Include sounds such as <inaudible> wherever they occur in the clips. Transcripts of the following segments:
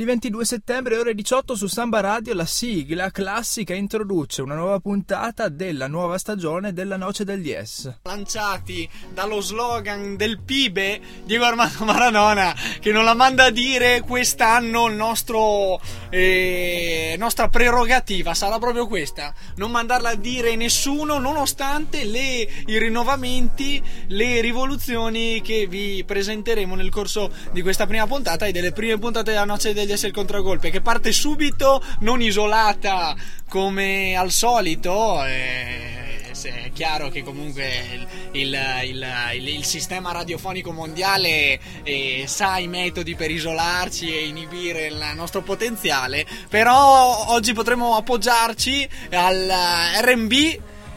Lunedì 22 settembre, ore 18 su Samba Radio, la sigla classica introduce una nuova puntata della nuova stagione della Noce del Dies. Lanciati dallo slogan del PIBE Diego Armando Maradona, che non la manda a dire quest'anno il nostro eh, nostra prerogativa sarà proprio questa: non mandarla a dire nessuno, nonostante le, i rinnovamenti, le rivoluzioni che vi presenteremo nel corso di questa prima puntata e delle prime puntate della Noce Noce S il contragolpe che parte subito, non isolata come al solito. E è chiaro che comunque il, il, il, il sistema radiofonico mondiale eh, sa i metodi per isolarci e inibire il nostro potenziale, però oggi potremo appoggiarci al RB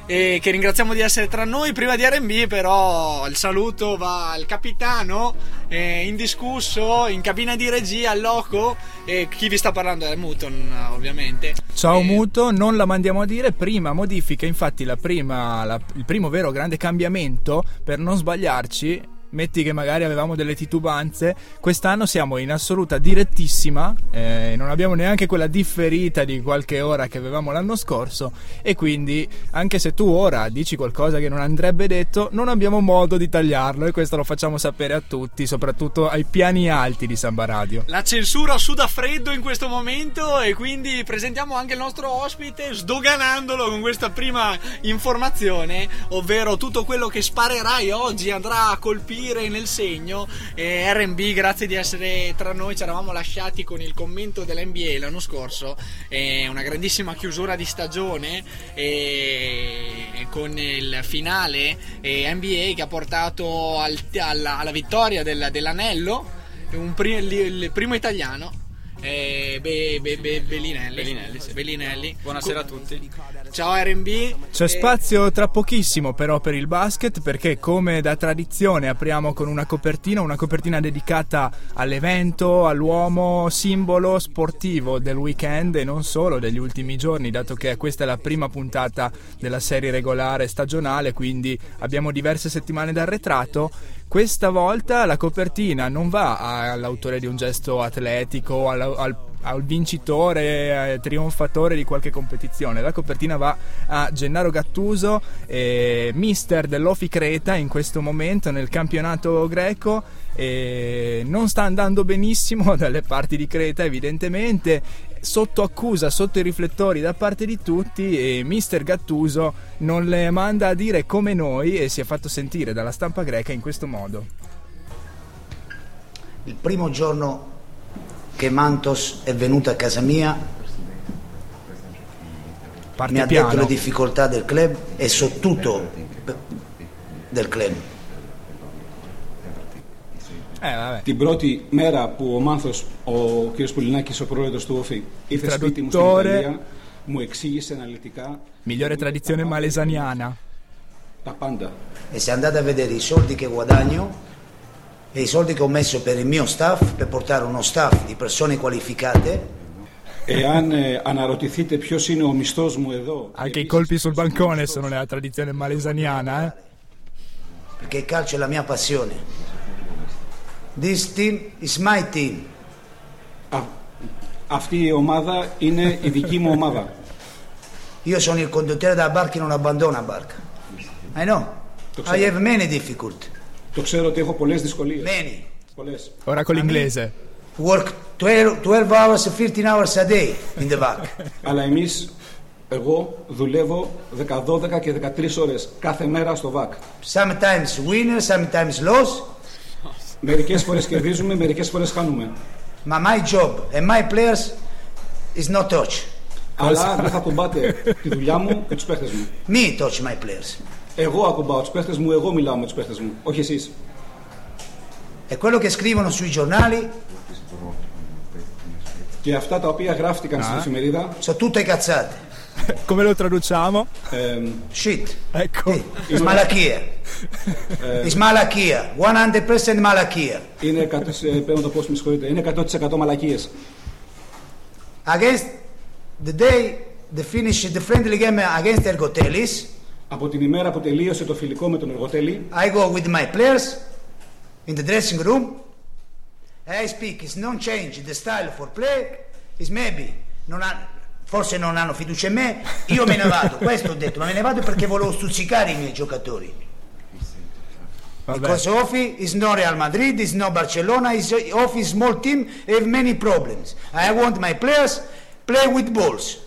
e che ringraziamo di essere tra noi. Prima di RB, però, il saluto va al capitano eh, indiscusso in cabina di regia al loco. E chi vi sta parlando è Muton, ovviamente. Ciao e... Muto, non la mandiamo a dire. Prima modifica, infatti, la prima, la, il primo vero grande cambiamento per non sbagliarci metti che magari avevamo delle titubanze, quest'anno siamo in assoluta direttissima, eh, non abbiamo neanche quella differita di qualche ora che avevamo l'anno scorso. E quindi anche se tu ora dici qualcosa che non andrebbe detto, non abbiamo modo di tagliarlo. E questo lo facciamo sapere a tutti, soprattutto ai piani alti di Samba Radio. La censura suda freddo in questo momento e quindi presentiamo anche il nostro ospite sdoganandolo con questa prima informazione, ovvero tutto quello che sparerai oggi andrà a colpire colpire nel segno. Eh, RB, grazie di essere tra noi. Ci eravamo lasciati con il commento dell'NBA l'anno scorso. Eh, una grandissima chiusura di stagione eh, con il finale NBA che ha portato al, alla, alla, vittoria del, dell'anello. Pri- il primo italiano eh, be, be, be, Bellinelli. Bellinelli, sì. Bellinelli. Buonasera a tutti. Ciao RB. C'è spazio tra pochissimo però per il basket perché come da tradizione apriamo con una copertina, una copertina dedicata all'evento, all'uomo simbolo sportivo del weekend e non solo degli ultimi giorni, dato che questa è la prima puntata della serie regolare stagionale, quindi abbiamo diverse settimane d'arretrato questa volta la copertina non va all'autore di un gesto atletico, al, al, al vincitore, trionfatore di qualche competizione. La copertina va a Gennaro Gattuso, eh, mister dell'Ofi Creta in questo momento nel campionato greco. E non sta andando benissimo <laughs> dalle parti di Creta evidentemente sotto accusa, sotto i riflettori da parte di tutti e mister Gattuso non le manda a dire come noi e si è fatto sentire dalla stampa greca in questo modo. Il primo giorno che Mantos è venuto a casa mia Parte mi ha piano. detto le difficoltà del club e so tutto del club. Ε, Την πρώτη μέρα που ο Μάνθος, ο κ. Πουλινάκης, ο πρόεδρος του ΟΦΗ, ήρθε σπίτι μου στην Ιταλία, μου εξήγησε αναλυτικά... Migliore tradizione malesaniana. Τα πάντα. E se andate a vedere i soldi che guadagno e i soldi che ho messo per il mio staff, per portare uno staff di persone qualificate, Eάν ε, αναρωτηθείτε ποιος είναι ο μισθός μου εδώ... Anche i colpi sul bancone sono nella tradizione malesaniana, eh? perché il calcio è la mia passione. This team is my team. Α, αυτή η ομάδα είναι η δική μου ομάδα. Io sono il condottiere della barca e non abbandono la barca. I know. I have many difficulties. Το ξέρω ότι έχω πολλές δυσκολίες. Many. Πολλές. Ora con l'inglese. Work 12, 12 hours, 15 hours a day in the back. Αλλά εμείς, εγώ δουλεύω 10, 12 και 13 ώρες κάθε μέρα στο ΒΑΚ. Sometimes winner, sometimes loss. Μερικές φορές κερδίζουμε, μερικές φορές χάνουμε. Ma my job and my players is not touch. Αλλά δεν θα ακουμπάτε τη δουλειά μου και τους παίχτες μου. Me touch my players. Εγώ ακουμπάω τους παίχτες μου, εγώ μιλάω με τους παίχτες μου, όχι εσείς. E quello che scrivono sui giornali Και αυτά τα οποία γράφτηκαν ah. στην εφημερίδα. Sono tutte cazzate. Come lo traduciamo? Um, Shit. Ecco. It's malachia. It's malachia. 100% malachia. Είναι, πρέπει να το πω, με συγχωρείτε, είναι 100% μαλακίες. Against the day the finish the friendly game against Ergotelis. Από την ημέρα που τελείωσε το φιλικό με τον Εργοτέλη. I go with my players in the dressing room. I speak, it's non change the style for play, is maybe non ha, forse non hanno fiducia in me, io me ne vado, questo ho detto, ma me ne vado perché volevo stuzzicare i miei giocatori. Vabbè. Because Ofi is not Real Madrid, is not Barcelona, is Ofi is small team, have many problems. I want my players play with balls.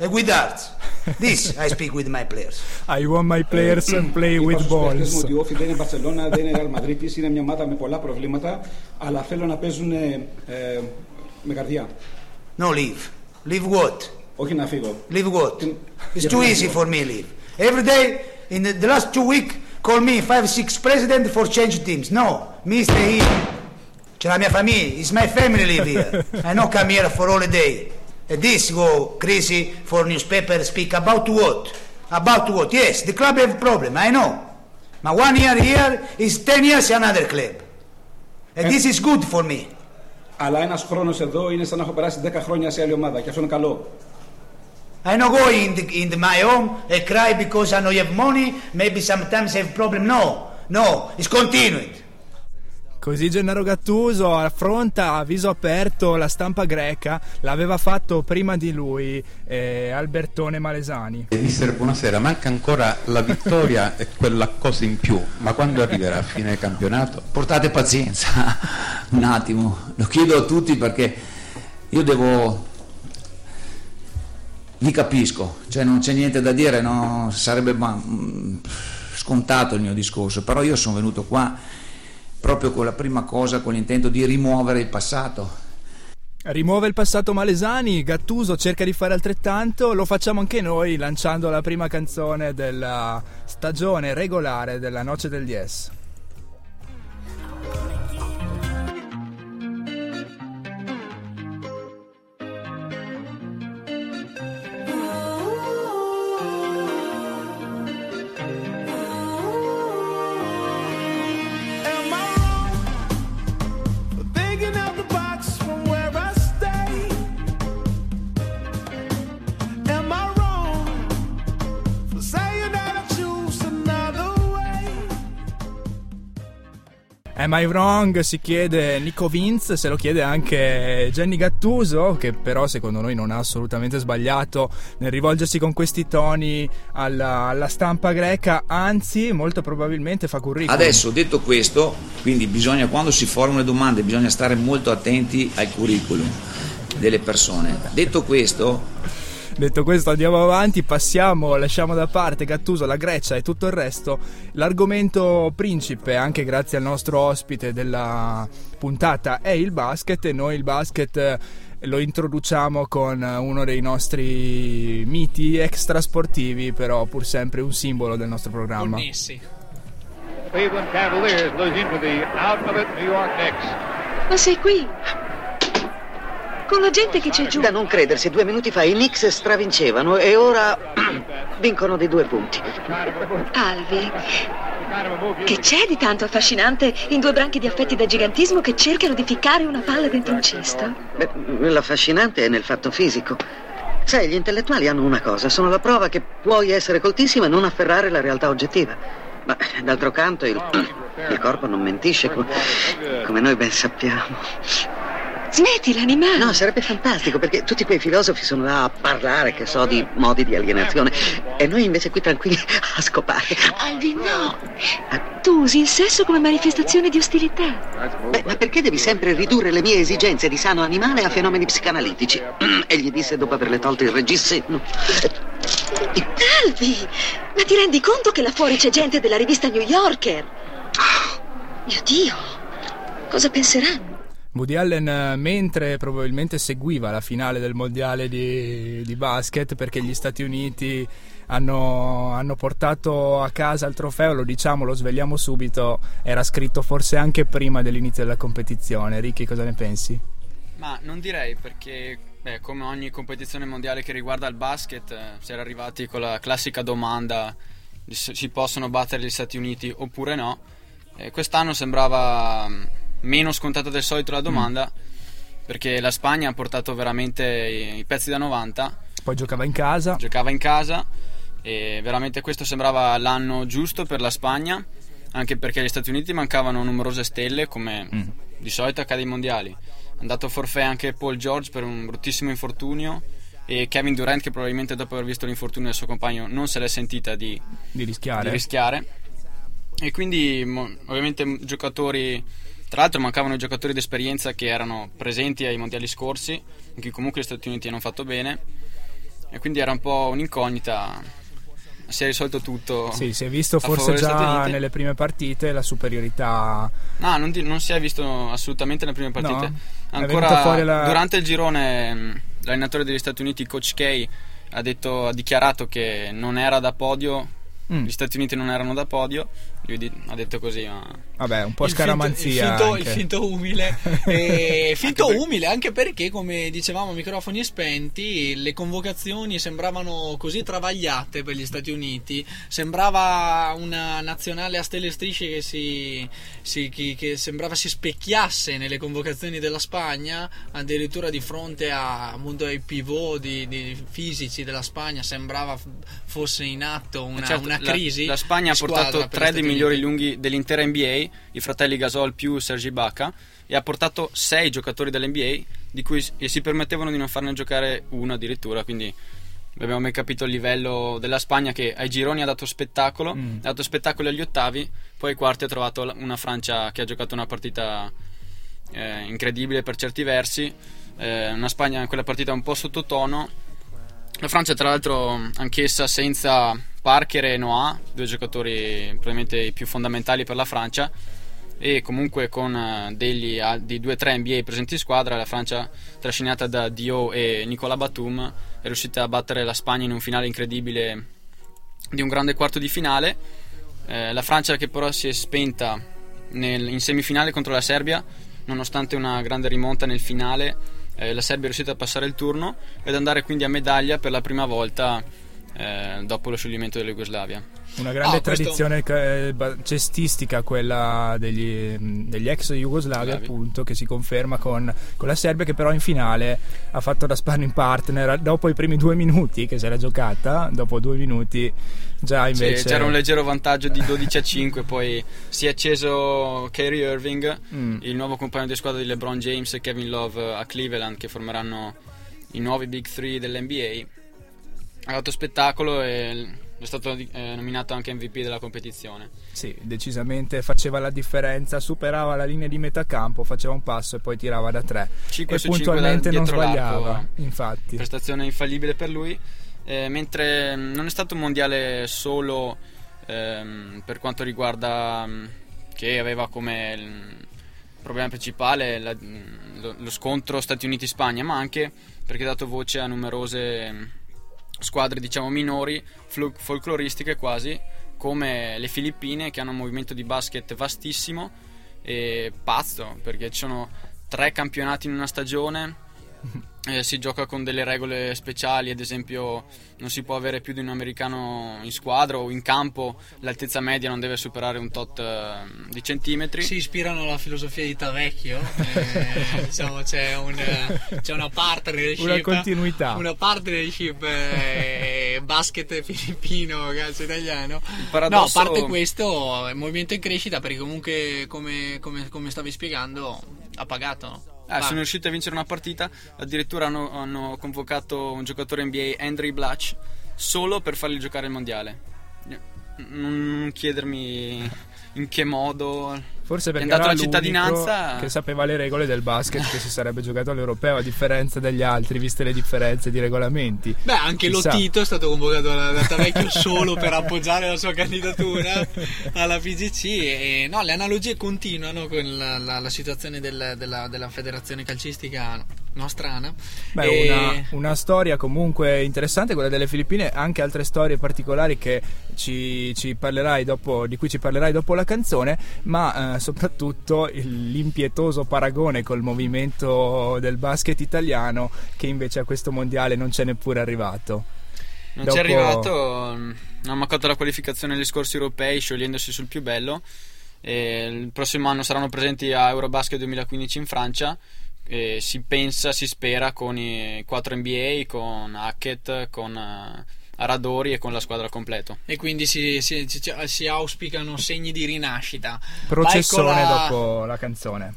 And with darts. This I speak with my players. I want my players and play with balls. Ότι ο Όφη δεν είναι Μπαρσελόνα, δεν είναι Real Madrid, είναι μια ομάδα με πολλά προβλήματα, αλλά θέλω να παίζουν ε, με καρδιά. No, leave. Leave what? Όχι να φύγω. Leave what? It's too easy for me leave. Every day in the, the last two weeks call me five six president for change teams. No, me stay here. C'è la mia famiglia, it's my family live here. <laughs> I not come here for all the day. And this go crazy for newspaper speak about what? About what? Yes, the club have problem, I know. But one year here is ten years another club. And this is good for me. Αλλά ένας χρόνος εδώ είναι σαν να έχω περάσει 10 χρόνια σε άλλη ομάδα και αυτό είναι καλό. I don't go in, the, in the, my home and cry because I don't have money, maybe sometimes I have problem. No, no, it's continued. Così Gennaro Gattuso affronta a viso aperto la stampa greca, l'aveva fatto prima di lui eh, Albertone Malesani. Mister, buonasera, manca ancora la vittoria e quella cosa in più, ma quando arriverà? A fine campionato? Portate pazienza, un attimo, lo chiedo a tutti perché io devo vi capisco, cioè non c'è niente da dire, no, sarebbe scontato il mio discorso, però io sono venuto qua proprio con la prima cosa, con l'intento di rimuovere il passato. Rimuove il passato Malesani, Gattuso cerca di fare altrettanto, lo facciamo anche noi lanciando la prima canzone della stagione regolare della Noce del Dies. Am I wrong? Si chiede Nico Vince, se lo chiede anche Jenny Gattuso, che però secondo noi non ha assolutamente sbagliato nel rivolgersi con questi toni alla, alla stampa greca, anzi molto probabilmente fa curriculum. Adesso detto questo, quindi bisogna quando si formano le domande bisogna stare molto attenti al curriculum delle persone. Detto questo, Detto questo andiamo avanti, passiamo, lasciamo da parte Gattuso, la Grecia e tutto il resto. L'argomento principe, anche grazie al nostro ospite della puntata, è il basket e noi il basket eh, lo introduciamo con uno dei nostri miti extrasportivi, però pur sempre un simbolo del nostro programma. Connessi. Cleveland Cavaliers losing to the out of it New York Knicks. Ma sei qui? Con la gente che c'è giù. Da non credersi, due minuti fa i Knicks stravincevano e ora <clears throat> vincono di due punti. Alvi, che c'è di tanto affascinante in due branchi di affetti da gigantismo che cercano di ficcare una palla dentro un cesto? Beh, l'affascinante è nel fatto fisico. Sai, gli intellettuali hanno una cosa, sono la prova che puoi essere coltissimo e non afferrare la realtà oggettiva. Ma d'altro canto il, <clears throat> il corpo non mentisce, come, come noi ben sappiamo. Smetti l'animale. No, sarebbe fantastico perché tutti quei filosofi sono là a parlare, che so, di modi di alienazione e noi invece qui tranquilli a scopare. Alvin, no. Tu usi il sesso come manifestazione di ostilità. Beh, ma perché devi sempre ridurre le mie esigenze di sano animale a fenomeni psicanalitici? <clears throat> E gli disse dopo averle tolte il reggiseno. Alvi, ma ti rendi conto che là fuori c'è gente della rivista New Yorker? Mio Dio, cosa penseranno? Woody Allen eh, mentre probabilmente seguiva la finale del mondiale di, di basket perché gli Stati Uniti hanno, hanno, portato a casa il trofeo, lo diciamo, lo svegliamo subito, era scritto forse anche prima dell'inizio della competizione. Ricky, cosa ne pensi? Ma non direi perché, beh, come ogni competizione mondiale che riguarda il basket, eh, si era arrivati con la classica domanda se si possono battere gli Stati Uniti oppure no. E quest'anno sembrava mm, meno scontata del solito la domanda perché la Spagna ha portato veramente i, i pezzi da 90, Poi giocava in casa. giocava in casa e veramente questo sembrava l'anno giusto per la Spagna, anche perché agli Stati Uniti mancavano numerose stelle come Mm. di solito accade ai mondiali. È andato forfè anche Paul George per un bruttissimo infortunio e Kevin Durant che probabilmente dopo aver visto l'infortunio del suo compagno non se l'è sentita di, Di rischiare. di rischiare. E quindi ovviamente giocatori, tra l'altro mancavano i giocatori d'esperienza che erano presenti ai mondiali scorsi, in cui comunque gli Stati Uniti hanno fatto bene. E quindi era un po' un'incognita. Si è risolto tutto. Sì, si è visto forse già nelle prime partite la superiorità. No, non, di- non si è visto assolutamente nelle prime partite. No? Ancora la- durante il girone, mh, l'allenatore degli Stati Uniti, Coach K, ha, detto, ha dichiarato che non era da podio. Mm. Gli Stati Uniti non erano da podio. Lui di- ha detto così, ma Vabbè, un po' il finto, il scaramanzia. <laughs> finto, anche. il finto umile E finto umile anche perché come dicevamo a microfoni spenti le convocazioni sembravano così travagliate per gli Stati Uniti sembrava una nazionale a stelle e strisce che, si, si- che, che sembrava si specchiasse nelle convocazioni della Spagna addirittura di fronte a, appunto, ai pivot di, di fisici della Spagna sembrava f- fosse in atto una, Certo, una la- crisi La, Spagna ha portato tre dei Stati migliori lunghi dell'intera NBA, i fratelli Gasol più Sergi Baca, e ha portato sei giocatori dell'NBA, di cui si permettevano di non farne giocare uno addirittura. Quindi abbiamo mai capito il livello della Spagna che ai gironi ha dato spettacolo, Mm. ha dato spettacolo agli ottavi, poi ai quarti ha trovato una Francia che ha giocato una partita eh, incredibile per certi versi, eh, una Spagna in quella partita un po' sottotono. La Francia, tra l'altro, anch'essa senza Parker e Noah, due giocatori probabilmente i più fondamentali per la Francia. E comunque con eh, degli, di 2-3 NBA presenti in squadra, la Francia, trascinata da Dio e Nicola Batum, è riuscita a battere la Spagna in un finale incredibile di un grande quarto di finale. Eh, la Francia, che però si è spenta nel- in semifinale contro la Serbia, nonostante una grande rimonta nel finale, eh, la Serbia è riuscita a passare il turno ed andare quindi a medaglia per la prima volta eh, dopo lo scioglimento della Jugoslavia. Una grande Ah, questo- tradizione ba- cestistica, quella degli, degli ex Jugoslavi, Slavi. appunto, che si conferma con, con la Serbia, che però in finale ha fatto da sparring partner dopo i primi due minuti che se l'è giocata. Dopo due minuti, già Sì, invece. c'era un leggero vantaggio di 12 a 5, poi si è acceso Kyrie Irving, Mm. il nuovo compagno di squadra di LeBron James e Kevin Love a Cleveland, che formeranno i nuovi Big 3 dell'NBA. Ha dato spettacolo e è stato eh, nominato anche MVP della competizione. Sì, decisamente faceva la differenza, superava la linea di metà campo, faceva un passo e poi tirava da tre. 5 e su 5 puntualmente non sbagliava, l'arco. infatti. Prestazione infallibile per lui. Eh, mentre mh, non è stato un mondiale solo ehm, per quanto riguarda mh, che aveva come il problema principale la- lo, lo scontro Stati Uniti-Spagna, ma anche perché ha dato voce a numerose squadre diciamo minori, flu- folcloristiche quasi, come le Filippine che hanno un movimento di basket vastissimo e pazzo, perché ci sono tre campionati in una stagione. <laughs> Eh, si gioca con delle regole speciali, ad esempio non si può avere più di un americano in squadra o in campo, l'altezza media non deve superare un tot eh, di centimetri. si ispirano alla filosofia di Tavecchio <laughs> eh, diciamo c'è, un, c'è una partnership Una continuità. una partnership eh, basket filippino calcio italiano paradosso- no a parte questo è un movimento in crescita perché comunque come, come- come stavi spiegando ha pagato no? Ah, sono riusciti a vincere una partita, addirittura hanno, hanno convocato un giocatore NBA, Andrew Blatch, solo per fargli giocare il mondiale. Non chiedermi in che modo. Forse è perché andato era la l'unico cittadinanza. che sapeva le regole del basket che si sarebbe giocato all'europeo a differenza degli altri, viste le differenze di regolamenti. Beh, anche Chissà. Lottito è stato convocato da, Tavecchio <laughs> solo per appoggiare la sua candidatura alla PGC. E no, le analogie continuano con la, la- la situazione del- della, della federazione calcistica nostrana. Beh, E- una, una storia comunque interessante, quella delle Filippine, anche altre storie particolari che ci, ci parlerai dopo, di cui ci parlerai dopo la canzone, ma eh, soprattutto l'impietoso paragone col movimento del basket italiano che invece a questo mondiale non c'è neppure arrivato. Non Dopo- c'è arrivato, mm, ha mancato la qualificazione agli scorsi europei, sciogliendosi sul più bello. Il prossimo anno saranno presenti a Eurobasket 2015 in Francia. E si pensa, si spera con i 4 NBA, con Hackett, con eh, Aradori e con la squadra completo. E quindi si, si- si- si auspicano segni di rinascita. Processone la- dopo la canzone.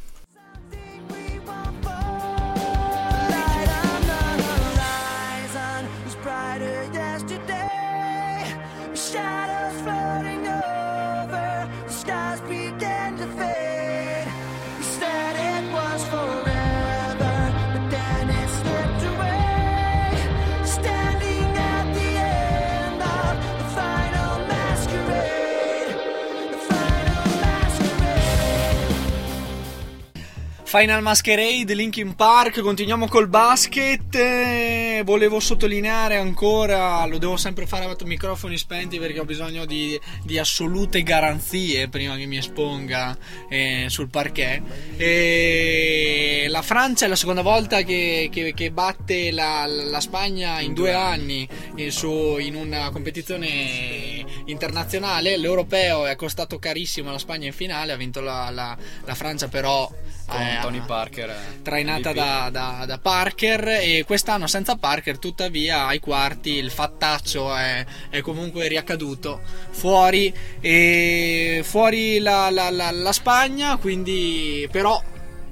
Final Masquerade, Linkin Park, continuiamo col basket. eh, volevo sottolineare ancora, lo devo sempre fare a microfoni spenti perché ho bisogno di, di assolute garanzie prima che mi esponga eh, sul parquet. E la Francia è la seconda volta che, che- che batte la, la Spagna in due anni in, su- in una competizione internazionale. L'europeo è costato carissimo alla Spagna in finale, ha vinto la, la- la Francia però Con eh, Tony Parker. eh, trainata da, da- da Parker e quest'anno senza Parker tuttavia ai quarti il fattaccio è, è comunque riaccaduto fuori, e fuori la, la- la- la Spagna quindi però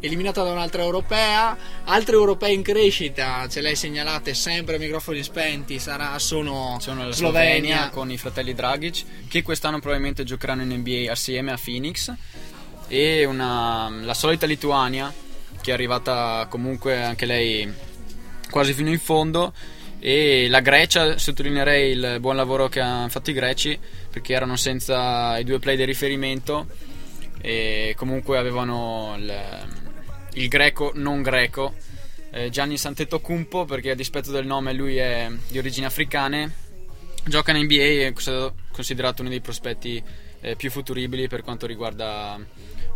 eliminata da un'altra europea altre europee in crescita ce le hai segnalate sempre a microfoni spenti sarà, sono, Sono la Slovenia, Slovenia con i fratelli Dragic che quest'anno probabilmente giocheranno in NBA assieme a Phoenix e una, la solita Lituania che è arrivata comunque anche lei quasi fino in fondo. E la Grecia sottolineerei il buon lavoro che hanno fatto i greci perché erano senza i due play di riferimento. E comunque avevano il, il greco non greco. Eh, Gianni Santetocumpo perché a dispetto del nome lui è di origini africane gioca in NBA e è considerato uno dei prospetti eh, più futuribili per quanto riguarda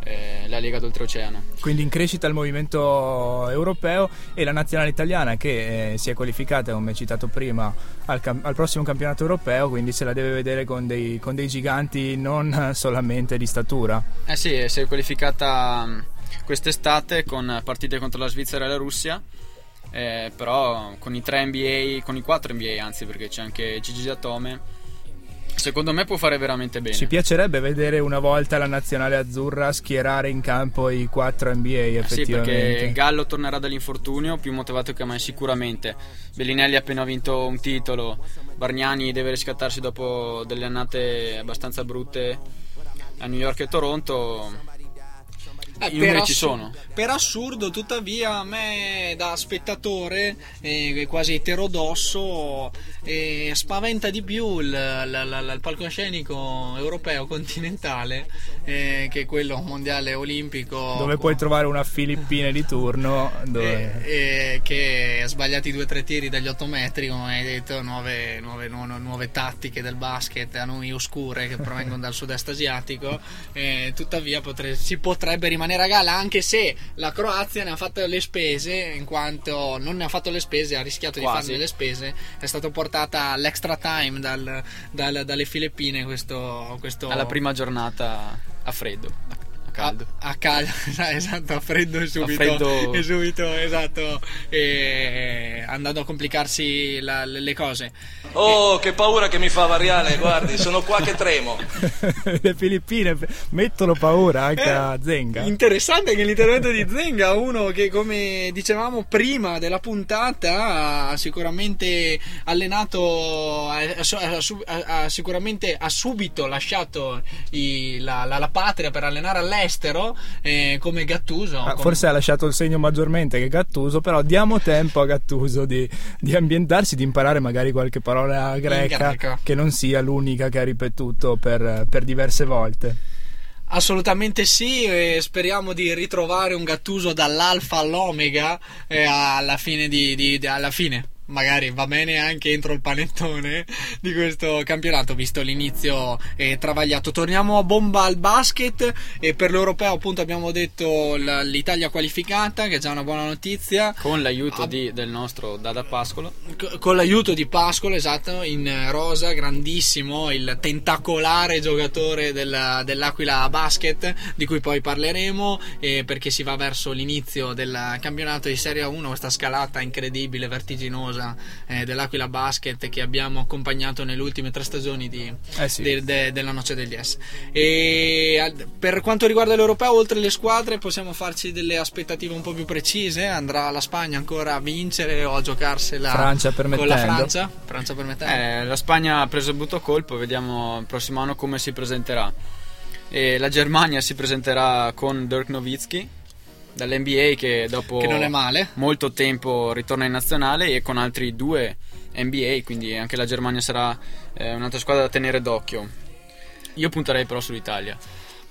eh, la Lega d'Oltreoceano. Quindi in crescita il movimento europeo e la nazionale italiana che eh, si è qualificata, come citato prima, al, cam- al prossimo campionato europeo, quindi se la deve vedere con dei, con dei giganti non <laughs> solamente di statura. Eh sì, si è qualificata mh, quest'estate con partite contro la Svizzera e la Russia. eh, però con i 3 NBA, con i 4 NBA anzi, perché c'è anche Gigi Atome. Secondo me può fare veramente bene. Ci piacerebbe vedere una volta la nazionale azzurra schierare in campo i 4 NBA Eh Sì, effettivamente. perché Gallo tornerà dall'infortunio, più motivato che mai sicuramente. Bellinelli ha appena vinto un titolo, Bargnani deve riscattarsi dopo delle annate abbastanza brutte a New York e Toronto. Eh, per ci assu- sono. Per assurdo, tuttavia, a me da spettatore, eh, quasi eterodosso, eh, spaventa di più il, la- la- la- il palcoscenico europeo continentale eh, che quello mondiale olimpico. Dove puoi trovare una Filippine di turno dove... eh, che ha sbagliato i due o tre tiri dagli 8 metri, come hai detto, nuove, nuove- nu- nuove tattiche del basket a noi oscure che provengono dal sud-est asiatico. eh, tuttavia potre- si potrebbe rimanere a galla, anche se la Croazia ne ha fatto le spese, in quanto non ne ha fatto le spese, ha rischiato di Quasi. farne le spese. È stata portata all'extra time dal- dal- dalle Filippine questo, questo Alla prima giornata a freddo, caldo. a, a caldo, <laughs> esatto, a freddo e subito, freddo. e subito, esatto, e andando a complicarsi la- le, le cose. Oh, che paura che mi fa Variale, guardi, sono qua che tremo. <laughs> Le Filippine mettono paura anche Eh, a Zenga. Interessante che l'intervento di Zenga, uno che come dicevamo prima della puntata ha sicuramente allenato, ha, ha- ha- ha sicuramente ha subito lasciato i- la, la- la patria per allenare all'estero eh, come Gattuso. Ah, come- forse ha lasciato il segno maggiormente che Gattuso, però diamo tempo a Gattuso di, di ambientarsi, di imparare magari qualche parola greca che non sia l'unica che ha ripetuto per, per diverse volte. Assolutamente sì, e speriamo di ritrovare un Gattuso dall'alfa all'omega eh, alla fine di- di- alla fine. Magari va bene anche entro il panettone di questo campionato, visto l'inizio eh, travagliato. Torniamo a bomba al basket e per l'europeo appunto abbiamo detto l'Italia qualificata, che è già una buona notizia. Con l'aiuto di- del nostro Dada Pascolo. Con l'aiuto di Pascolo, esatto, in rosa, grandissimo, il tentacolare giocatore della- dell'Aquila Basket, di cui poi parleremo, eh, perché si va verso l'inizio del campionato di Serie 1, questa scalata incredibile, vertiginosa eh, dell'Aquila Basket che abbiamo accompagnato nelle ultime tre stagioni di, Eh sì. de- de- della Noce degli S. E al- per quanto riguarda l'Europeo, oltre le squadre, possiamo farci delle aspettative un po' più precise. Andrà la Spagna ancora a vincere o a giocarsela Francia con la Francia? Francia permettendo. Eh, la Spagna ha preso il butto colpo, vediamo il prossimo anno come si presenterà. E la Germania si presenterà con Dirk Nowitzki dall'NBA che dopo Che molto tempo ritorna in nazionale e con altri due NBA, quindi anche la Germania sarà eh, un'altra squadra da tenere d'occhio. Io punterei però sull'Italia.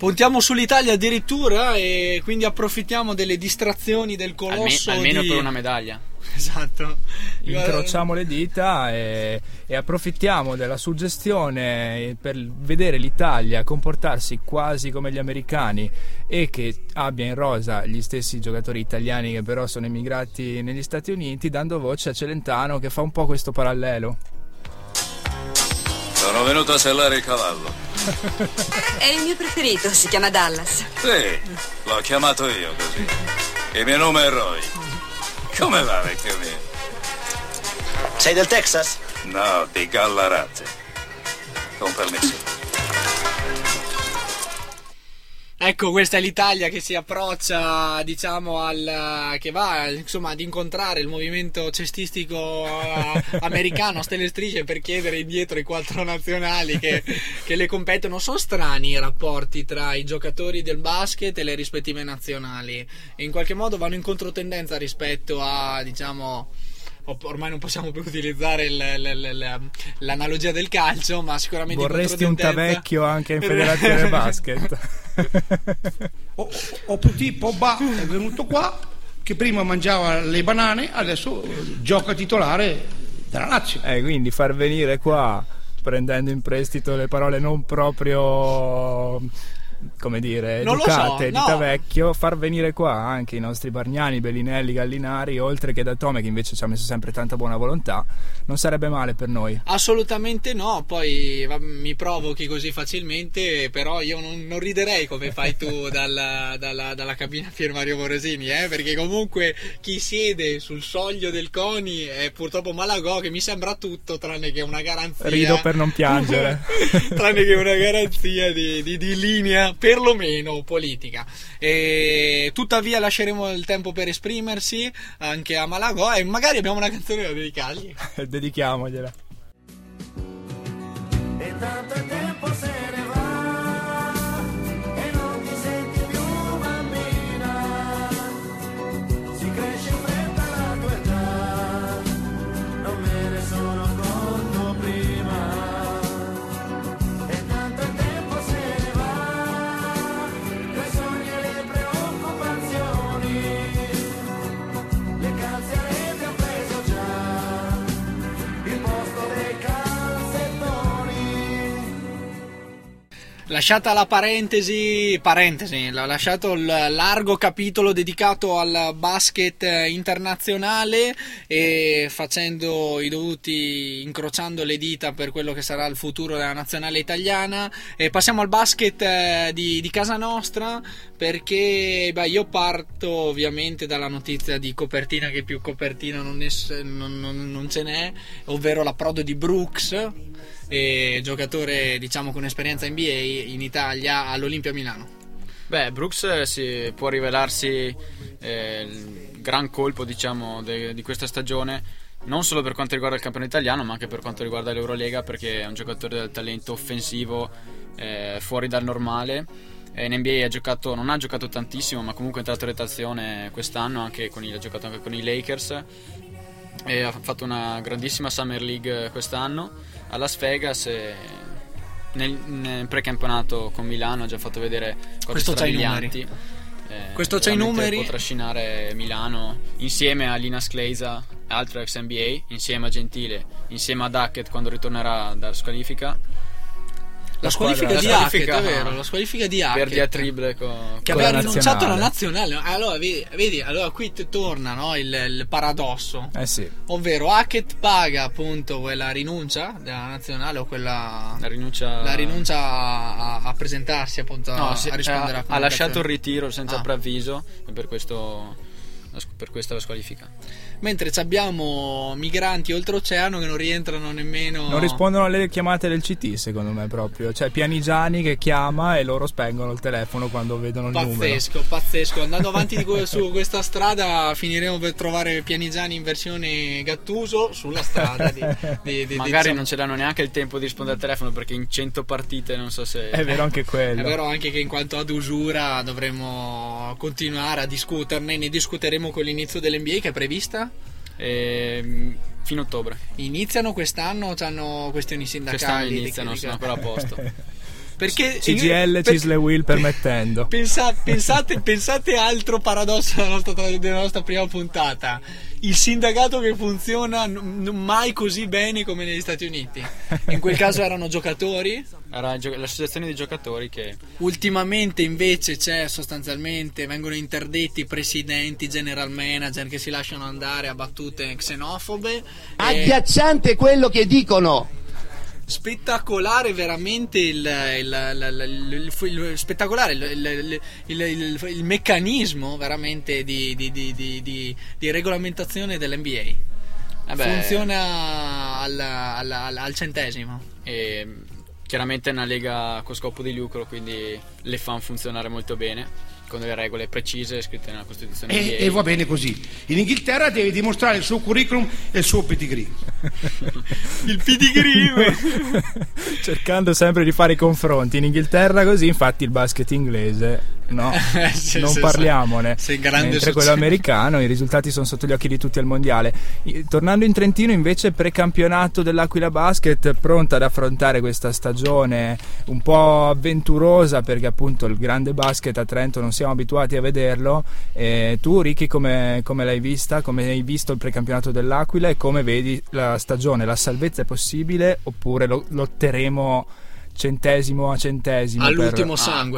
Puntiamo sull'Italia addirittura e quindi approfittiamo delle distrazioni del Alme- colosso. almeno di- per una medaglia. Esatto. Incrociamo le dita e, e approfittiamo della suggestione per vedere l'Italia comportarsi quasi come gli americani e che abbia in rosa gli stessi giocatori italiani che però sono emigrati negli Stati Uniti, dando voce a Celentano che fa un po' questo parallelo. Sono venuto a sellare il cavallo. È il mio preferito, si chiama Dallas. Sì, l'ho chiamato io così. Il mio nome è Roy. Come va, vecchio mio? Sei del Texas? No, di Gallarate. Con permesso. Ecco, questa è l'Italia che si approccia, diciamo, al che va insomma ad incontrare il movimento cestistico eh, americano a stelle strisce per chiedere indietro i quattro nazionali che, che le competono. Sono strani i rapporti tra i giocatori del basket e le rispettive nazionali. In qualche modo vanno in controtendenza rispetto a, diciamo. Or- Ormai non possiamo più utilizzare il- il- l'analogia del calcio, ma sicuramente Vorresti un tavecchio anche in federazione <laughs> basket? O, o Puti Pogba è venuto qua che prima mangiava le banane, adesso gioca titolare della Lazio. Eh, quindi far venire qua prendendo in prestito le parole non proprio come dire Non lo so, educate di no. Tavecchio far venire qua anche i nostri Bargnani, Bellinelli, Gallinari oltre che da Tome che invece ci ha messo sempre tanta buona volontà non sarebbe male per noi Assolutamente no, poi va- mi provochi così facilmente, però io non, non riderei come fai tu <laughs> dalla, dalla- dalla cabina Pier Mario Morosini, eh, perché comunque chi siede sul soglio del CONI è purtroppo Malagò che mi sembra tutto tranne che una garanzia. rido per non piangere <laughs> tranne che una garanzia di, di- di linea perlomeno politica. E, tuttavia lasceremo il tempo per esprimersi anche a Malagò e magari abbiamo una canzone da dedicargli. <laughs> dedichiamogliela E tanto Lasciata la parentesi, parentesi, lasciato il largo capitolo dedicato al basket eh, internazionale e facendo i dovuti, incrociando le dita per quello che sarà il futuro della nazionale italiana. E passiamo al basket eh, di, di casa nostra perché beh, io parto ovviamente dalla notizia di copertina che più copertina non, es- non- non- non ce n'è, ovvero l'approdo di Brooks e giocatore diciamo con esperienza NBA in Italia all'Olimpia Milano. Beh, Brooks eh, si può rivelarsi eh, il gran colpo, diciamo, de- di questa stagione, non solo per quanto riguarda il campionato italiano, ma anche per quanto riguarda l'Eurolega, perché è un giocatore dal talento offensivo eh, fuori dal normale. Eh, In NBA ha giocato, non ha giocato tantissimo, ma comunque è entrato in rotazione quest'anno, i- ha giocato anche con i Lakers. E ha fatto una grandissima Summer League quest'anno a Las Vegas e nel, nel precampionato con Milano ha già fatto vedere cose strabilianti. Eh, Questo c'ha i numeri. Può trascinare Milano insieme a Linas Kleisa, altro ex NBA, insieme a Gentile, insieme a Duckett quando ritornerà dalla squalifica. La squalifica di Hackett, è vero, la squalifica di Hackett. Per diatrible con, che aveva rinunciato alla nazionale. Allora, vedi, vedi, allora qui torna no, il, il paradosso. Eh sì. Ovvero Hackett paga appunto quella rinuncia della nazionale o quella La rinuncia, la rinuncia a, a presentarsi appunto a, No, si- a rispondere ha, a ha lasciato il ritiro senza Ah. preavviso e per questo, per questa la squalifica. Mentre abbiamo migranti oltreoceano che non rientrano nemmeno Non rispondono alle chiamate del CT, secondo me proprio. Cioè, Pianigiani che chiama e loro spengono il telefono quando vedono il numero. Pazzesco, pazzesco. Andando avanti di que- su questa strada finiremo per trovare Pianigiani in versione Gattuso sulla strada. Di, di- di- Magari di- non ce l'hanno neanche il tempo di rispondere al telefono perché in 100 partite non so se... È vero anche <laughs> quello. È vero anche che in quanto ad usura dovremmo continuare a discuterne, ne discuteremo con l'inizio dell'NBA che è prevista. Ehm, fino a ottobre. Iniziano quest'anno o hanno questioni Quest'anno sindacali? iniziano, sono ancora a posto. <laughs> Perché CGL, per- Cisle Will permettendo. Pensa- pensate, pensate altro paradosso della nostra, della nostra prima puntata. Il sindacato che funziona n- n- mai così bene come negli Stati Uniti. In quel caso erano giocatori. Era gio- l'associazione di giocatori che... Ultimamente invece c'è sostanzialmente, vengono interdetti presidenti, general manager che si lasciano andare a battute xenofobe. E- Agghiacciante quello che dicono. Spettacolare veramente il, il- il- spettacolare il, meccanismo veramente di, di- di- di- regolamentazione dell'NBA Vabbè. funziona al, al- al- al centesimo E chiaramente è una lega con scopo di lucro, quindi le fanno funzionare molto bene, con delle regole precise scritte nella Costituzione. E, e va bene così. In Inghilterra deve dimostrare il suo curriculum e il suo pedigree. <laughs> il pedigree Cercando sempre di fare i confronti. In Inghilterra così, infatti, il basket inglese. No, <laughs> Eh, sì, non sì, parliamone. sì. Mentre successo. quello americano, i risultati sono sotto gli occhi di tutti al mondiale. Tornando in Trentino, invece, precampionato dell'Aquila Basket, pronta ad affrontare questa stagione un po' avventurosa, perché appunto il grande basket a Trento non siamo abituati a vederlo. E tu, Ricky, come, come l'hai vista? Come hai visto il precampionato dell'Aquila e come vedi la stagione? La salvezza è possibile oppure lo- lotteremo centesimo a centesimo? per-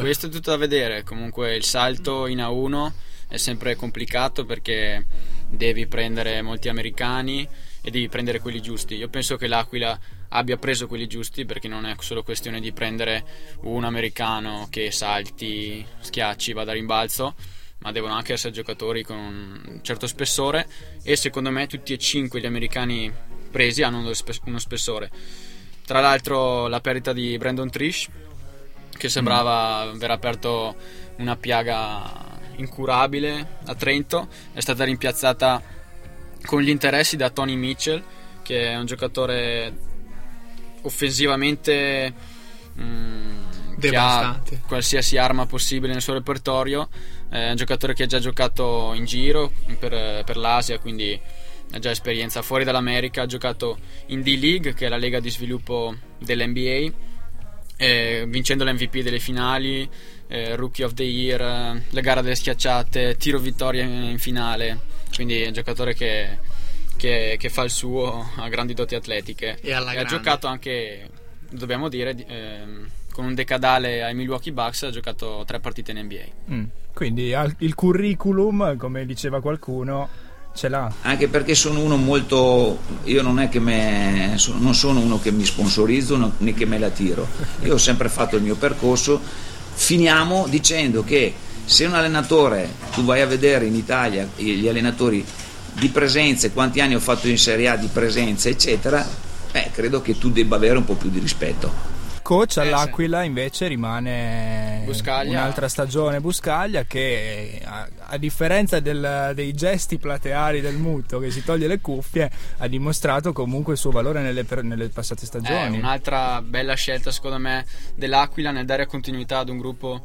Ah, questo è tutto da vedere. Comunque il salto in A1 è sempre complicato perché devi prendere molti americani e devi prendere quelli giusti. Io penso che l'Aquila abbia preso quelli giusti perché non è solo questione di prendere un americano che salti, schiacci, vada a rimbalzo, ma devono anche essere giocatori con un certo spessore e secondo me tutti e cinque gli americani presi hanno uno spessore. Tra l'altro la perdita di Brandon Trish che sembrava aver aperto una piaga incurabile a Trento è stata rimpiazzata con gli interessi da Tony Mitchell che è un giocatore offensivamente mm, che ha qualsiasi arma possibile nel suo repertorio. È un giocatore che ha già giocato in giro per, per l'Asia quindi ha già esperienza fuori dall'America ha giocato in D-League che è la lega di sviluppo dell'NBA eh, vincendo l'MVP delle finali, eh, Rookie of the Year, eh, la gara delle schiacciate, tiro vittoria in, in finale. Quindi è un giocatore che, che- che fa il suo a grandi doti atletiche. E alla ha giocato anche, dobbiamo dire, di- ehm, con un decadale ai Milwaukee Bucks, ha giocato tre partite in NBA. Mm. Quindi al- il curriculum, come diceva qualcuno, ce l'ha. Anche perché sono uno molto. Io non è che me, non sono uno che mi sponsorizzo né che me la tiro. <laughs> Io ho sempre fatto il mio percorso. Finiamo dicendo che se un allenatore, tu vai a vedere in Italia gli allenatori di presenze, quanti anni ho fatto in Serie A di presenze, eccetera, beh, credo che tu debba avere un po' più di rispetto. Coach all'Aquila invece rimane Buscaglia. un'altra stagione Buscaglia che a, a differenza del- dei gesti plateali del muto che si toglie le cuffie ha dimostrato comunque il suo valore nelle, nelle passate È stagioni. un'altra bella scelta secondo me dell'Aquila nel dare continuità ad un gruppo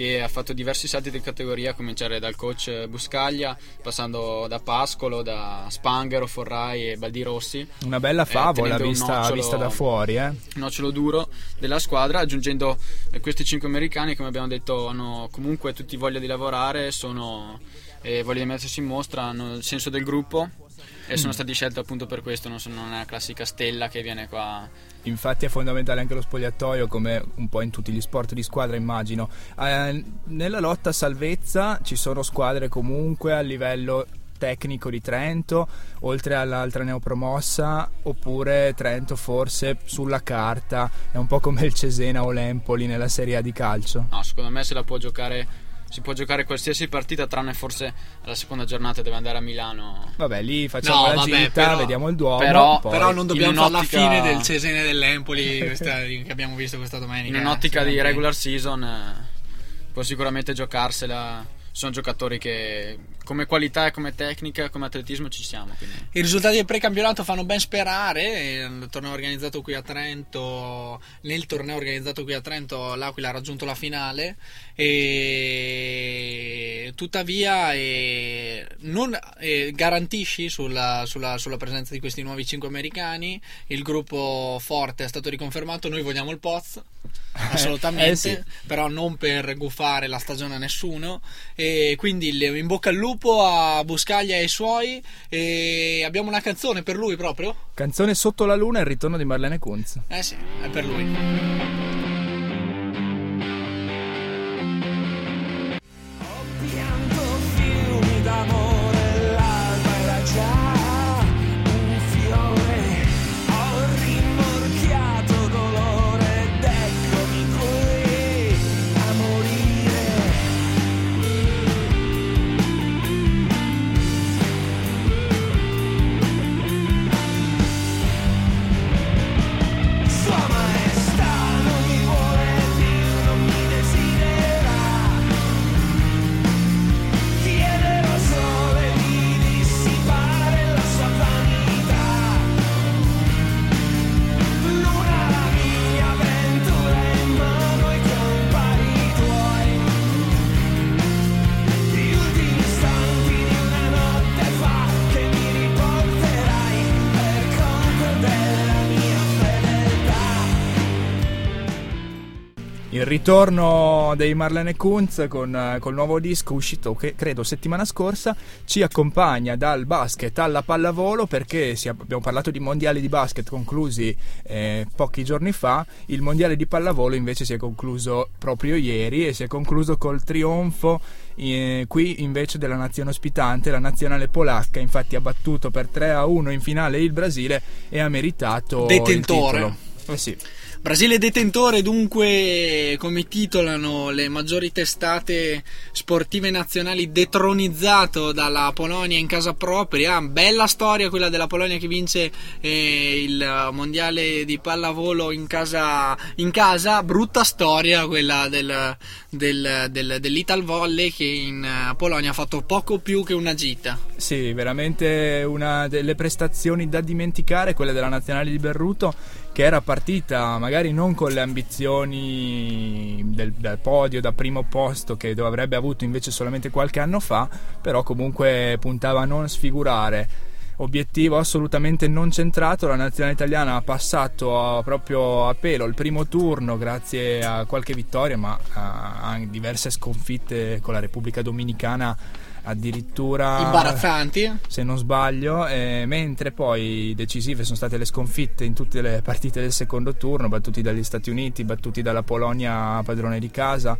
che ha fatto diversi salti di categoria, a cominciare dal coach Buscaglia, passando da Pascolo, da Spanghero, Forrai e Baldi Rossi. Una bella eh, favola un vista, nocciolo- vista da fuori, eh. nocciolo duro della squadra, aggiungendo eh, questi cinque americani, come abbiamo detto, hanno comunque tutti voglia di lavorare, sono, eh, voglia di mettersi in mostra, hanno il senso del gruppo e sono Mm. stati scelti appunto per questo, non, sono, la classica stella che viene qua. Infatti è fondamentale anche lo spogliatoio, come un po' in tutti gli sport di squadra, immagino. Eh, nella lotta a salvezza ci sono squadre comunque a livello tecnico di Trento, oltre all'altra neopromossa, oppure Trento forse sulla carta è un po' come il Cesena o l'Empoli nella Serie A di calcio. No, secondo me se la può giocare, si può giocare qualsiasi partita, tranne forse la seconda giornata deve andare a Milano. Vabbè, lì facciamo No, la vabbè, gita, però- vediamo il Duomo. però- poi- Però non dobbiamo fare la fine del Cesene dell'Empoli questa- che abbiamo visto questa domenica. In un'ottica eh, di regular season eh, può sicuramente giocarsela. Sono giocatori che come qualità e come tecnica, come atletismo ci siamo. Quindi. I risultati del precampionato fanno ben sperare. e Il torneo organizzato qui a Trento, nel torneo organizzato qui a Trento, l'Aquila ha raggiunto la finale. E tuttavia, eh, non eh, garantisci sulla, sulla- sulla presenza di questi nuovi 5 americani. Il gruppo forte è stato riconfermato. Noi vogliamo il Poz. <laughs> Assolutamente, eh sì. però non per gufare la stagione a nessuno. E quindi in bocca al lupo a Buscaglia e ai suoi. E abbiamo una canzone per lui proprio. Canzone Sotto la luna e il ritorno di Marlene Kunz. Eh sì, è per lui. Ritorno dei Marlene Kunz con eh, col nuovo disco uscito che credo settimana scorsa ci accompagna dal basket alla pallavolo perché abbiamo parlato di mondiali di basket conclusi eh, pochi giorni fa, il mondiale di pallavolo invece si è concluso proprio ieri e si è concluso col trionfo eh, qui invece della nazione ospitante, la nazionale polacca, infatti ha battuto per 3 a 1 in finale il Brasile e ha meritato Detentore. il. Eh sì. Brasile detentore, dunque, come titolano le maggiori testate sportive nazionali, detronizzato dalla Polonia in casa propria. Bella storia quella della Polonia che vince eh, il mondiale di pallavolo in casa, in casa. brutta storia quella del, del, del, dell'Ital Volley che in eh, Polonia ha fatto poco più che una gita. Sì, veramente una delle prestazioni da dimenticare, quella della nazionale di Berruto, che era partita magari non con le ambizioni del, del podio da primo posto che avrebbe avuto invece solamente qualche anno fa, però comunque puntava a non sfigurare. Obiettivo assolutamente non centrato, la nazionale italiana ha passato a- proprio a pelo il primo turno grazie a qualche vittoria, ma a, a diverse sconfitte con la Repubblica Dominicana addirittura Imbarazzanti. se non sbaglio, eh, mentre poi decisive sono state le sconfitte in tutte le partite del secondo turno, battuti dagli Stati Uniti, battuti dalla Polonia padrone di casa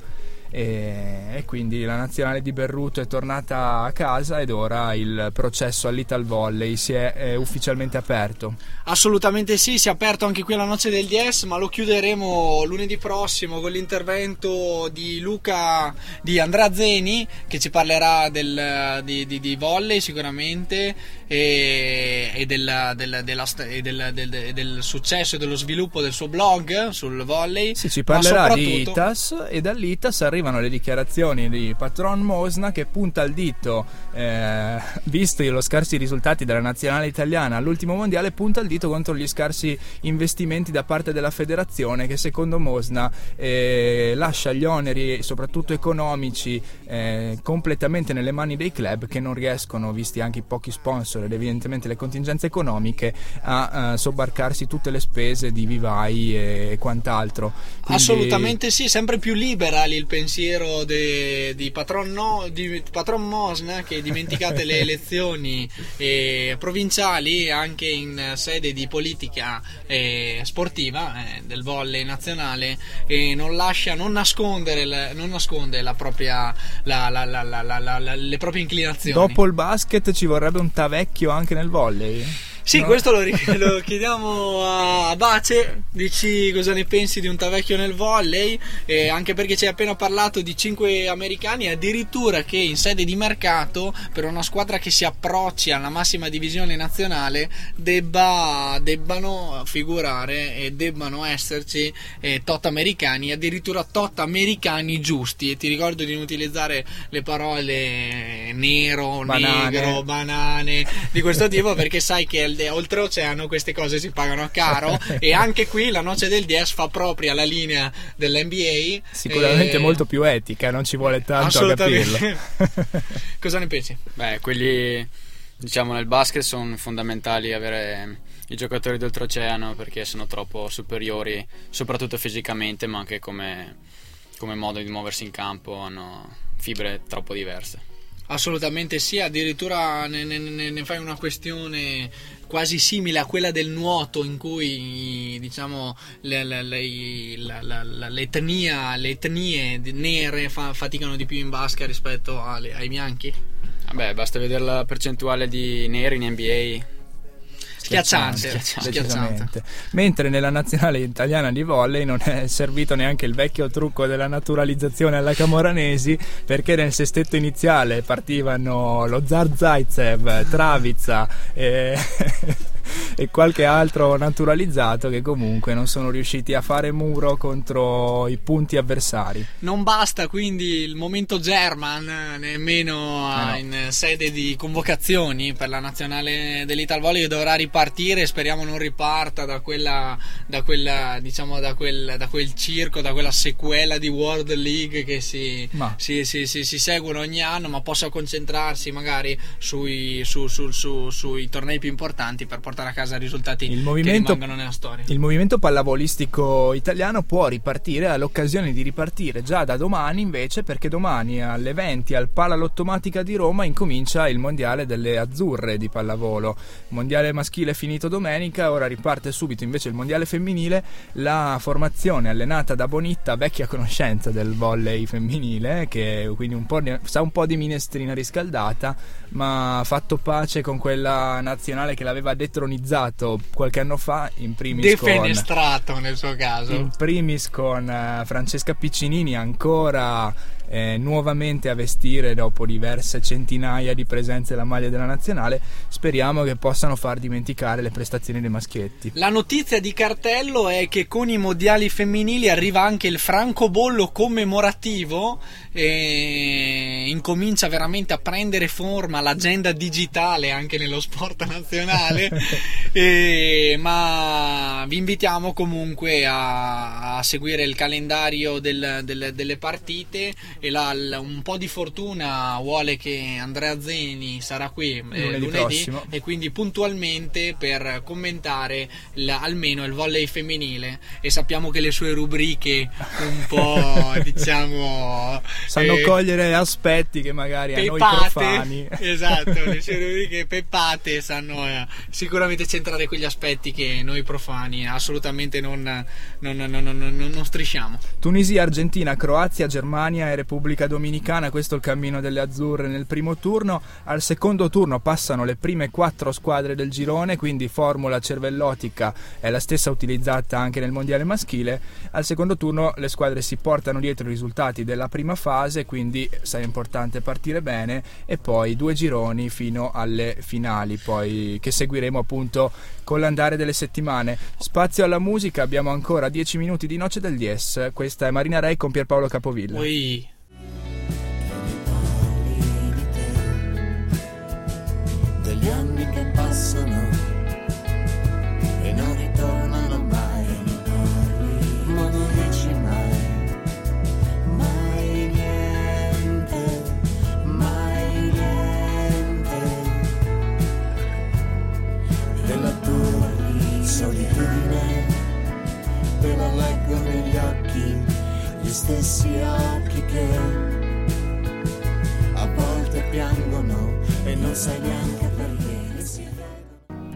e, e quindi la nazionale di Berruto è tornata a casa ed ora il processo all'Ital Volley si è eh, ufficialmente aperto. Assolutamente sì, si è aperto anche qui la noce del DS, ma lo chiuderemo lunedì prossimo con l'intervento di Luca di Andrea Zeni che ci parlerà del, di, di- di volley sicuramente e, e del, del- della st- e del- del- del successo e dello sviluppo del suo blog sul volley. Sì, ci parlerà di ITAS e dall'ITAS arriva arrivano le dichiarazioni di patron Mosna che punta il dito, eh, visto lo scarsi risultati della nazionale italiana all'ultimo mondiale, punta il dito contro gli scarsi investimenti da parte della federazione che secondo Mosna eh, lascia gli oneri, soprattutto economici, eh, completamente nelle mani dei club che non riescono, visti anche i pochi sponsor ed evidentemente le contingenze economiche, a eh, sobbarcarsi tutte le spese di vivai e quant'altro. Quindi- Assolutamente sì, sempre più liberali il pensiero de- di, patron no- di patron Mosna che dimenticate le <laughs> elezioni eh, provinciali anche in sede di politica eh, sportiva eh, del volley nazionale e non lascia, non nascondere, il- non nasconde la propria, la- la- la- la- la- la- la- le proprie inclinazioni. Dopo il basket ci vorrebbe un tavecchio anche nel volley? Sì, No? questo lo, <laughs> lo chiediamo a Bace. Dici cosa ne pensi di un tavecchio nel volley? E anche perché ci hai appena parlato di 5 americani, addirittura che in sede di mercato, per una squadra che si approcci alla massima divisione nazionale, debba, debbano figurare e debbano esserci eh, tot americani, addirittura tot americani giusti. E ti ricordo di non utilizzare le parole nero, Banane. negro, banane di questo tipo perché sai che al- oltreoceano queste cose si pagano a caro e anche qui la noce del 10 fa propria la linea dell'NBA Sicuramente e- molto più etica, non ci vuole tanto a capirlo. <laughs> cosa ne pensi? Beh, quelli diciamo nel basket sono fondamentali avere i giocatori d'oltreoceano perché sono troppo superiori, soprattutto fisicamente, ma anche come, come modo di muoversi in campo, hanno fibre troppo diverse. Assolutamente sì, addirittura ne, ne- ne- fai una questione quasi simile a quella del nuoto in cui diciamo le, le- le- l'etnia, le etnie nere fa- faticano di più in basca rispetto alle- ai bianchi. Vabbè, basta vedere la percentuale di neri in NBA. Schiacciante, schiacciante. Decisamente. Mentre nella nazionale italiana di volley non è servito neanche il vecchio trucco della naturalizzazione alla Camoranesi perché nel sestetto iniziale partivano lo Zar Zaitsev, Travizza e, <laughs> e qualche altro naturalizzato che comunque non sono riusciti a fare muro contro i punti avversari. Non basta quindi il momento German nemmeno Eh no. in sede di convocazioni per la nazionale dell'Ital Volley che dovrà ripartire, speriamo non riparta da quella, da quella diciamo da quel, da quel circo, da quella sequela di World League che si, si, si- si seguono ogni anno, ma possa concentrarsi magari sui, su- su- su- sui tornei più importanti per portare a casa risultati Il che movimento, rimangono nella storia. il movimento pallavolistico italiano può ripartire, ha l'occasione di ripartire già da domani invece perché domani alle 20 al Palalottomatica di Roma incomincia il mondiale delle azzurre di pallavolo. Mondiale maschile finito domenica, ora riparte subito invece il mondiale femminile, la formazione allenata da Bonitta, vecchia conoscenza del volley femminile, che quindi un po' sa un po' di minestrina riscaldata, ma ha fatto pace con quella nazionale che l'aveva detronizzato qualche anno fa, in primis con Defenestrato nel suo caso. in primis con eh, Francesca Piccinini ancora eh, nuovamente a vestire dopo diverse centinaia di presenze la maglia della nazionale speriamo che possano far dimenticare le prestazioni dei maschietti La notizia di cartello è che con i mondiali femminili arriva anche il francobollo commemorativo e incomincia veramente a prendere forma l'agenda digitale anche nello sport nazionale. <laughs> E- ma vi invitiamo comunque a, a seguire il calendario del- del- delle partite e la- la- un po' di fortuna vuole che Andrea Zeni sarà qui eh, Lunedì lunedì e quindi puntualmente per commentare il- almeno il volley femminile. E sappiamo che le sue rubriche un po' <laughs> diciamo sanno eh, cogliere aspetti che magari a noi pepate. profani. <laughs> Esatto le sue <laughs> rubriche pepate sanno eh, sicuramente centrare quegli aspetti che noi profani assolutamente non, non, non, non- non- non strisciamo. Tunisia, Argentina, Croazia, Germania e Repubblica Repubblica Dominicana, questo è il cammino delle azzurre nel primo turno, al secondo turno passano le prime quattro squadre del girone, quindi formula cervellotica è la stessa utilizzata anche nel mondiale maschile, al secondo turno le squadre si portano dietro i risultati della prima fase, quindi sarà importante partire bene e poi due gironi fino alle finali, poi che seguiremo appunto con l'andare delle settimane. Spazio alla musica, abbiamo ancora 10 minuti di Noce del Dies, questa è Marina Rei con Pierpaolo Capovilla. Ui. Stessi occhi che a volte piangono e non sai neanche perché.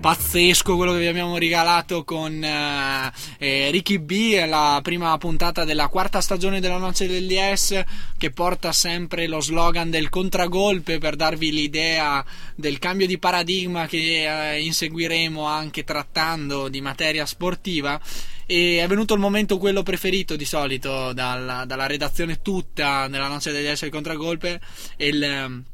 pazzesco quello che vi abbiamo regalato con eh, eh, Ricky B, la prima puntata della quarta stagione della Noce del DS che porta sempre lo slogan del contragolpe per darvi l'idea del cambio di paradigma che eh, inseguiremo anche trattando di materia sportiva e è venuto il momento quello preferito di solito dalla, dalla redazione tutta della Noce DS il contragolpe il, ehm,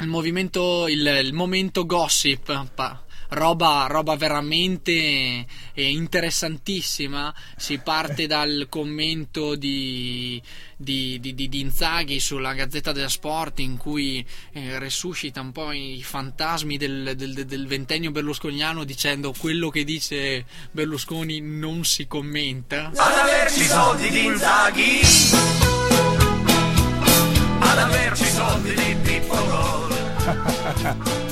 il movimento il, il momento gossip pa- roba, roba veramente eh, interessantissima. Si parte dal commento di, di, di, di, di Inzaghi sulla Gazzetta dello Sport in cui eh, resuscita un po' i fantasmi del, del, del- del ventennio berlusconiano dicendo quello che dice Berlusconi non si commenta. Ad averci soldi di Inzaghi Ad averci soldi di Pippo Gol <laughs>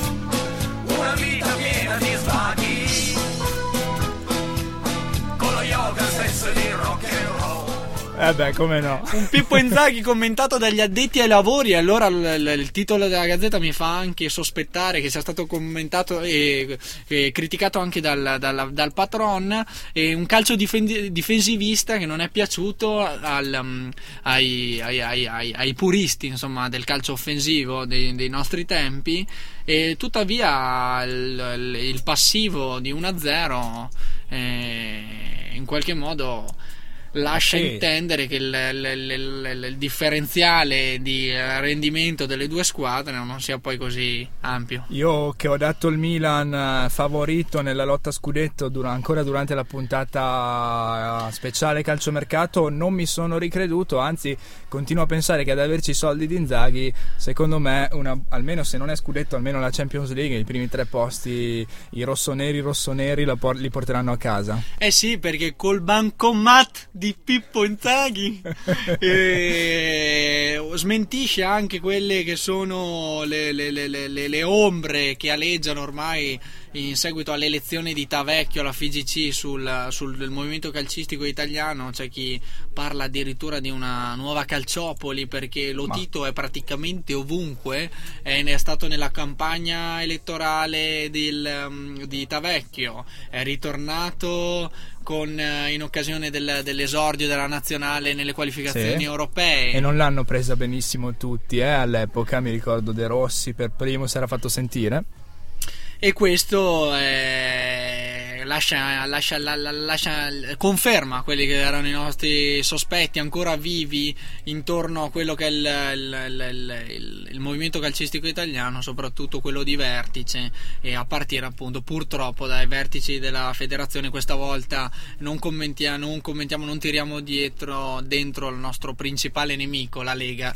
Eh beh, come no. Un Pippo Inzaghi commentato dagli addetti ai lavori, allora il, il- il titolo della gazzetta mi fa anche sospettare che sia stato commentato e, e criticato anche dal, dal- dal patron. E un calcio difen- difensivista che non è piaciuto al, um, ai, ai- ai- ai- puristi insomma, del calcio offensivo dei, dei nostri tempi. E tuttavia il- il passivo di 1-0 eh, in qualche modo lascia Sì. intendere che il, il- il- il- il differenziale di eh, rendimento delle due squadre non sia poi così ampio. Io che ho dato il Milan eh, favorito nella lotta a scudetto dura- ancora durante la puntata eh, speciale calciomercato non mi sono ricreduto, anzi continuo a pensare che ad averci i soldi di Inzaghi, secondo me, una- almeno se non è scudetto, almeno la Champions League, i primi tre posti, i rossoneri rossoneri la por- li porteranno a casa. Eh sì, perché col bancomat di Pippo Inzaghi. <laughs> Eh, smentisce anche quelle che sono le- le- le- le ombre che aleggiano ormai in seguito all'elezione di Tavecchio alla FIGC sul, sul movimento calcistico italiano. C'è chi parla addirittura di una nuova calciopoli perché lo Tito è praticamente ovunque e ne è stato nella campagna elettorale del, um, di Tavecchio, è ritornato con, eh, in occasione del- dell'esordio della nazionale nelle qualificazioni Sì. europee. E non l'hanno presa benissimo tutti, eh, all'epoca mi ricordo De Rossi per primo si era fatto sentire. E questo eh, lascia, lascia- la- la- lascia- conferma quelli che erano i nostri sospetti ancora vivi intorno a quello che è il, il- il- il- il movimento calcistico italiano, soprattutto quello di vertice, e a partire appunto purtroppo dai vertici della federazione. Questa volta non commentiamo, non, commentiamo, non tiriamo dietro dentro il nostro principale nemico, la Lega,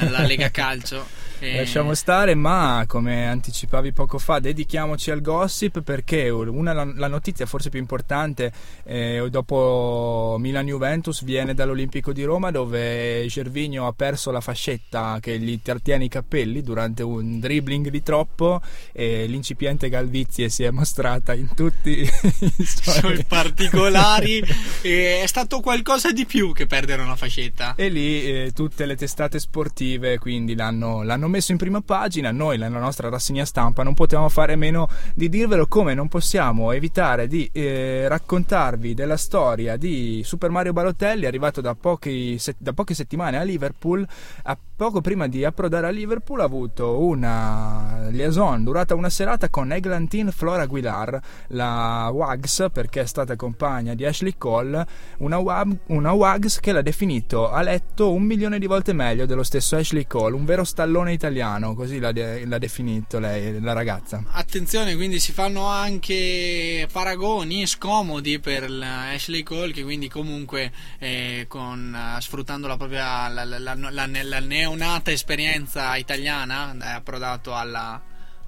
eh, la Lega <laughs> Calcio. E- Lasciamo stare, ma come anticipavi poco fa, dedichiamoci al gossip perché una, la, la notizia forse più importante eh, dopo Milan-Juventus viene dall'Olimpico di Roma dove Gervinho ha perso la fascetta che gli trattiene i capelli durante un dribbling di troppo e l'incipiente Galvizie si è mostrata in tutti <laughs> i suoi <laughs> particolari è stato qualcosa di più che perdere una fascetta E lì eh, tutte le testate sportive quindi l'hanno, l'hanno messo in prima pagina. Noi, nella nostra rassegna stampa, non potevamo fare meno di dirvelo come non possiamo evitare cercare di eh, raccontarvi della storia di Super Mario Balotelli, arrivato da, pochi da poche settimane a Liverpool. A poco prima di approdare a Liverpool ha avuto una liaison durata una serata con Eglantine Flora Aguilar, la Wags, perché è stata compagna di Ashley Cole, una, Wag- una Wags che l'ha definito a letto un milione di volte meglio dello stesso Ashley Cole, un vero stallone italiano, così l'ha, de- l'ha definito lei, la ragazza. Attenzione, quindi si fanno anche paragoni scomodi per Ashley Cole, che quindi comunque eh, con, eh, sfruttando la propria la- la- la- la neonata esperienza italiana è approdato alla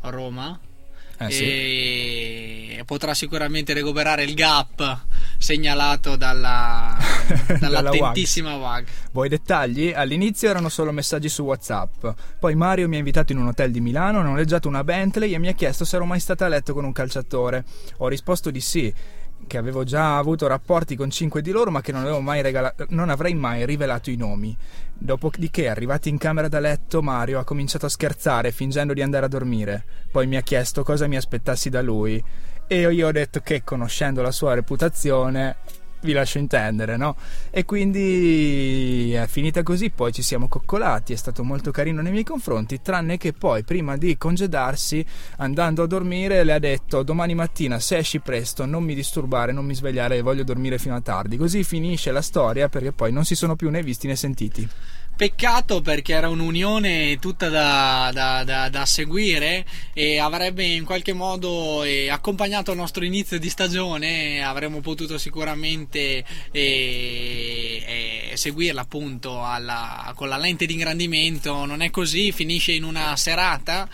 Roma. Eh, sì. e potrà sicuramente recuperare il gap segnalato dalla, <laughs> dall'attentissima WAG. Vuoi dettagli? All'inizio erano solo messaggi su WhatsApp. Poi Mario mi ha invitato in un hotel di Milano, ho noleggiato una Bentley e mi ha chiesto se ero mai stata a letto con un calciatore. Ho risposto di sì, che avevo già avuto rapporti con cinque di loro, ma che non, avevo mai regala- non avrei mai rivelato i nomi. Dopodiché, arrivati in camera da letto, Mario ha cominciato a scherzare fingendo di andare a dormire. Poi mi ha chiesto cosa mi aspettassi da lui. E io ho detto che, conoscendo la sua reputazione, vi lascio intendere, no? E quindi è finita così, poi ci siamo coccolati, è stato molto carino nei miei confronti, tranne che poi prima di congedarsi, andando a dormire, le ha detto domani mattina se esci presto non mi disturbare, non mi svegliare, voglio dormire fino a tardi. Così finisce la storia perché poi non si sono più né visti né sentiti. Peccato perché era un'unione tutta da, da- da- da seguire e avrebbe in qualche modo eh, accompagnato il nostro inizio di stagione. Avremmo potuto sicuramente eh, eh, seguirla appunto alla- con la lente di ingrandimento. Non è così, finisce in una serata.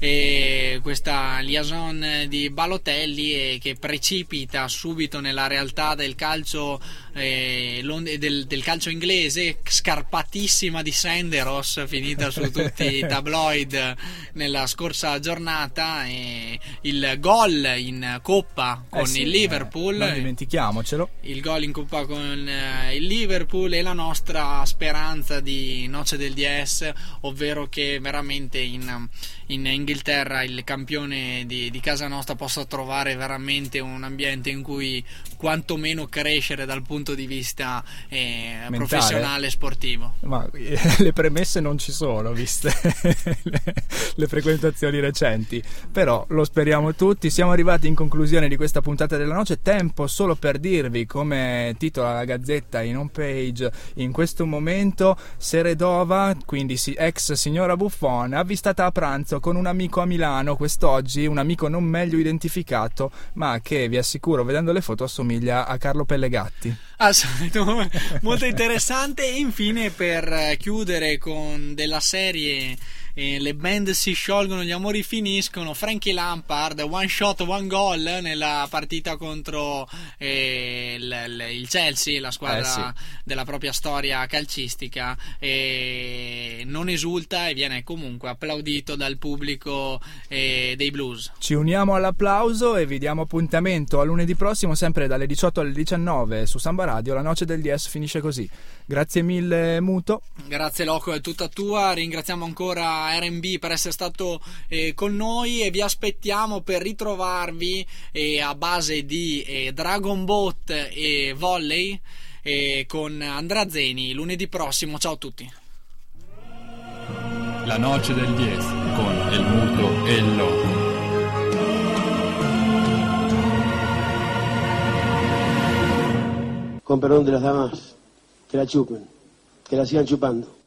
E questa liaison di Balotelli eh, che precipita subito nella realtà del calcio, eh, l'on- del, del calcio inglese, scarpatissima di Senderos, finita su tutti i <laughs> tabloid nella scorsa giornata. E il gol in coppa con Eh sì, il Liverpool. eh, non dimentichiamocelo. il gol in coppa con eh, il Liverpool e la nostra speranza di Noce del DS, ovvero che veramente in, in Inghilterra il campione di, di casa nostra possa trovare veramente un ambiente in cui quantomeno crescere dal punto di vista eh, professionale e sportivo. Ma eh, <laughs> le premesse non ci sono, viste <laughs> le, le frequentazioni recenti. Però lo speriamo tutti. Siamo arrivati in conclusione di questa puntata della noce. Tempo solo per dirvi, come titola la gazzetta in home page, in questo momento Seredova, quindi ex signora Buffon, avvistata a pranzo con un amico a Milano quest'oggi, un amico non meglio identificato, ma che vi assicuro, vedendo le foto, assomiglia a Carlo Pellegatti. Assolutamente, <laughs> molto interessante. E infine, per eh, chiudere con della serie eh, Le band si sciolgono, gli amori finiscono. Frankie Lampard, one shot, one goal nella partita contro eh, il, il- Chelsea, la squadra Eh, della propria storia calcistica. E non esulta e viene comunque applaudito dal pubblico eh, dei Blues. Ci uniamo all'applauso e vi diamo appuntamento a lunedì prossimo, sempre dalle 18 alle 19 su Samba Radio. La noce del DS finisce così. Grazie mille, Muto. Grazie Loco, è tutta tua. Ringraziamo ancora RB per essere stato eh, con noi e vi aspettiamo per ritrovarvi eh, a base di eh, Dragon Boat e Volley eh, con Andrea Zeni lunedì prossimo. Ciao a tutti. La noce del 10 con el muto e il loco. Con perdón de las damas, que la chupen, que la sigan chupando.